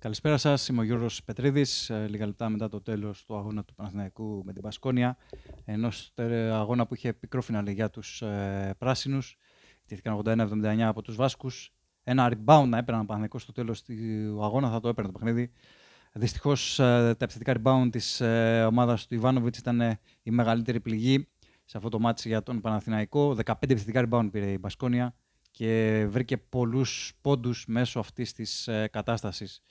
Καλησπέρα σας. Είμαι ο Γιώργος Πετρίδης. Ε, λίγα λεπτά μετά το τέλος του αγώνα του Παναθηναϊκού με την Πασκόνια. Ενός αγώνα που είχε πικρό φινάλε για τους ε, πράσινους. Τήθηκαν 81-79 από τους Βάσκους. Ένα rebound να έπαιρναν Παναθηναϊκός στο τέλος του αγώνα, θα το έπαιρνε το παιχνίδι. Δυστυχώς ε, τα επιθετικά rebound της ε, ομάδας του Ιβάνοβιτς ήταν ε, η μεγαλύτερη πληγή σε αυτό το μάτι για τον Παναθηναϊκό. 15 επιθετικά rebound πήρε η Μπασκόνια και βρήκε πολλούς πόντους μέσω αυτής της ε, κατάστασης.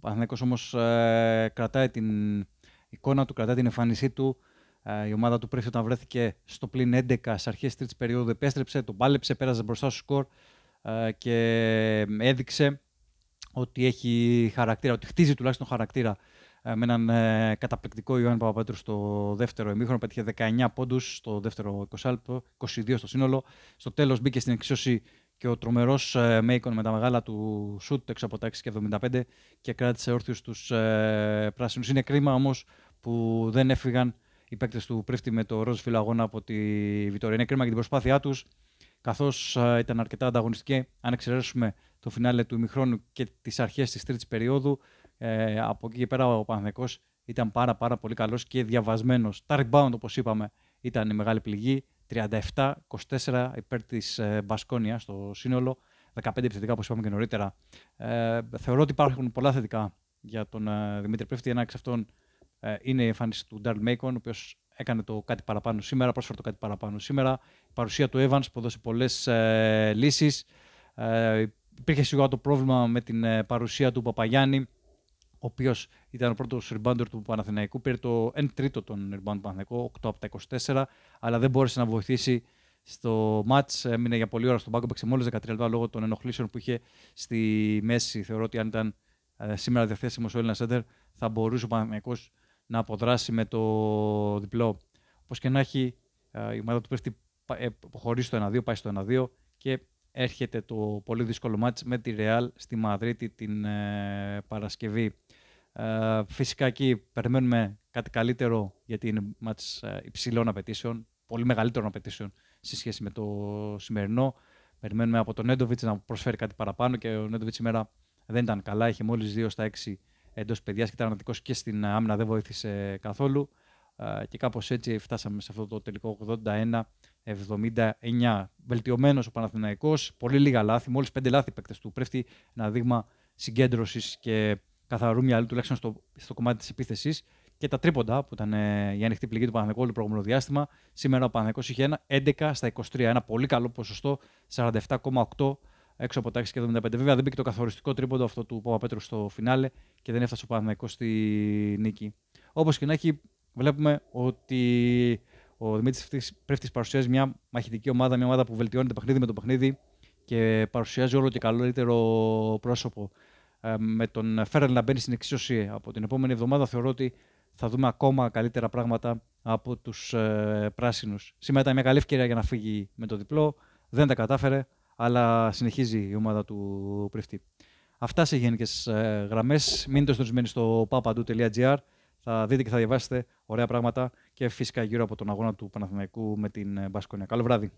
Ο Παναθηναϊκός όμως ε, κρατάει την εικόνα του, κρατάει την εμφάνισή του. Ε, η ομάδα του πρέπει όταν βρέθηκε στο πλήν 11 σε αρχές τρίτης περίοδου επέστρεψε, τον πάλεψε, πέρασε μπροστά στο σκορ ε, και έδειξε ότι έχει χαρακτήρα, ότι χτίζει τουλάχιστον χαρακτήρα ε, με έναν ε, καταπληκτικό Ιωάννη Παπαπέτρου στο δεύτερο ημίχρονο. Πέτυχε 19 πόντους στο δεύτερο 20 22 στο σύνολο. Στο τέλος μπήκε στην εξίσωση και ο τρομερός ε, Μέικον με τα μεγάλα του σουτ έξω από τα 6 και 75 και κράτησε όρθιου τους ε, πράσινους. Είναι κρίμα όμως που δεν έφυγαν οι παίκτες του Πρίφτη με το ροζ φύλλο αγώνα από τη Βιτορία. Είναι κρίμα για την προσπάθειά τους, καθώς ε, ήταν αρκετά ανταγωνιστική. Αν εξαιρέσουμε το φινάλε του ημιχρόνου και τις αρχές της τρίτης περίοδου, ε, από εκεί και πέρα ο Παναθυνικό ήταν πάρα, πάρα πολύ καλός και διαβασμένος. Τα rebound, όπως είπαμε, ήταν η μεγάλη πληγή. 37-24 υπέρ της ε, Μπασκόνια στο σύνολο. 15 επιθετικά, όπως είπαμε και νωρίτερα. Ε, θεωρώ ότι υπάρχουν πολλά θετικά για τον ε, Δημήτρη Πέφτη. Ένα εξ αυτών ε, είναι η εμφάνιση του Ντάρλ Μέικον, ο οποίος έκανε το κάτι παραπάνω σήμερα, πρόσφερε το κάτι παραπάνω σήμερα. Η παρουσία του Evans που έδωσε πολλές ε, λύσεις. Ε, υπήρχε σίγουρα το πρόβλημα με την ε, παρουσία του Παπαγιάννη, ο οποίος ήταν ο πρώτος rebounder του Παναθηναϊκού. Πήρε το 1 τρίτο των rebound του Παναθηναϊκού, 8 από τα 24, αλλά δεν μπόρεσε να βοηθήσει στο match. Έμεινε για πολλή ώρα στον πάγκο, παίξε μόλις 13 λεπτά λόγω των ενοχλήσεων που είχε στη μέση. Θεωρώ ότι αν ήταν ε, σήμερα διαθέσιμος ο Έλληνας Σέντερ, θα μπορούσε ο Παναθηναϊκός να αποδράσει με το διπλό. Όπως και να έχει, ε, η ομάδα του πέφτει χωρίς το 1-2, πάει στο 1-2 και έρχεται το πολύ δύσκολο μάτς με τη Ρεάλ στη Μαδρίτη την ε, Παρασκευή. Ε, φυσικά εκεί περιμένουμε κάτι καλύτερο γιατί είναι μάτς ε, υψηλών απαιτήσεων, πολύ μεγαλύτερων απαιτήσεων σε σχέση με το σημερινό. Περιμένουμε από τον Νέντοβιτς να προσφέρει κάτι παραπάνω και ο Νέντοβιτς σήμερα δεν ήταν καλά. Είχε μόλις 2 στα 6 εντός παιδιάς και ήταν αρνητικό και στην άμυνα δεν βοήθησε καθόλου. Ε, και κάπως έτσι φτάσαμε σε αυτό το τελικό 81 79. Βελτιωμένος ο Παναθηναϊκός, πολύ λίγα λάθη, μόλις πέντε λάθη παίκτες του. Πρέπει ένα δείγμα συγκέντρωσης και καθαρού μυαλού, τουλάχιστον στο, στο κομμάτι της επίθεσης. Και τα τρίποντα, που ήταν ε, η ανοιχτή πληγή του Παναθηναϊκού όλο το προηγούμενο διάστημα. Σήμερα ο Παναθηναϊκός είχε ένα 11 στα 23, ένα πολύ καλό ποσοστό, 47,8 έξω από τα 6 και 75. Βέβαια δεν μπήκε το καθοριστικό τρίποντο αυτό του Παπαπέτρου στο φινάλε και δεν έφτασε ο Παναθηναϊκός στη νίκη. Όπως και να έχει, βλέπουμε ότι ο Δημήτρης Πρέφτης παρουσιάζει μια μαχητική ομάδα, μια ομάδα που βελτιώνει το παιχνίδι με το παιχνίδι και παρουσιάζει όλο και καλύτερο πρόσωπο. Ε, με τον Φέρελ να μπαίνει στην εξίσωση από την επόμενη εβδομάδα, θεωρώ ότι θα δούμε ακόμα καλύτερα πράγματα από τους ε, πράσινους. Σήμερα ήταν μια καλή ευκαιρία για να φύγει με το διπλό. Δεν τα κατάφερε, αλλά συνεχίζει η ομάδα του Πρεφτή. Αυτά σε γενικές ε, γραμμές. Μείνετε στορισμένοι στο papandu.gr θα δείτε και θα διαβάσετε ωραία πράγματα και φυσικά γύρω από τον αγώνα του Παναθηναϊκού με την Μπασκόνια. Καλό βράδυ.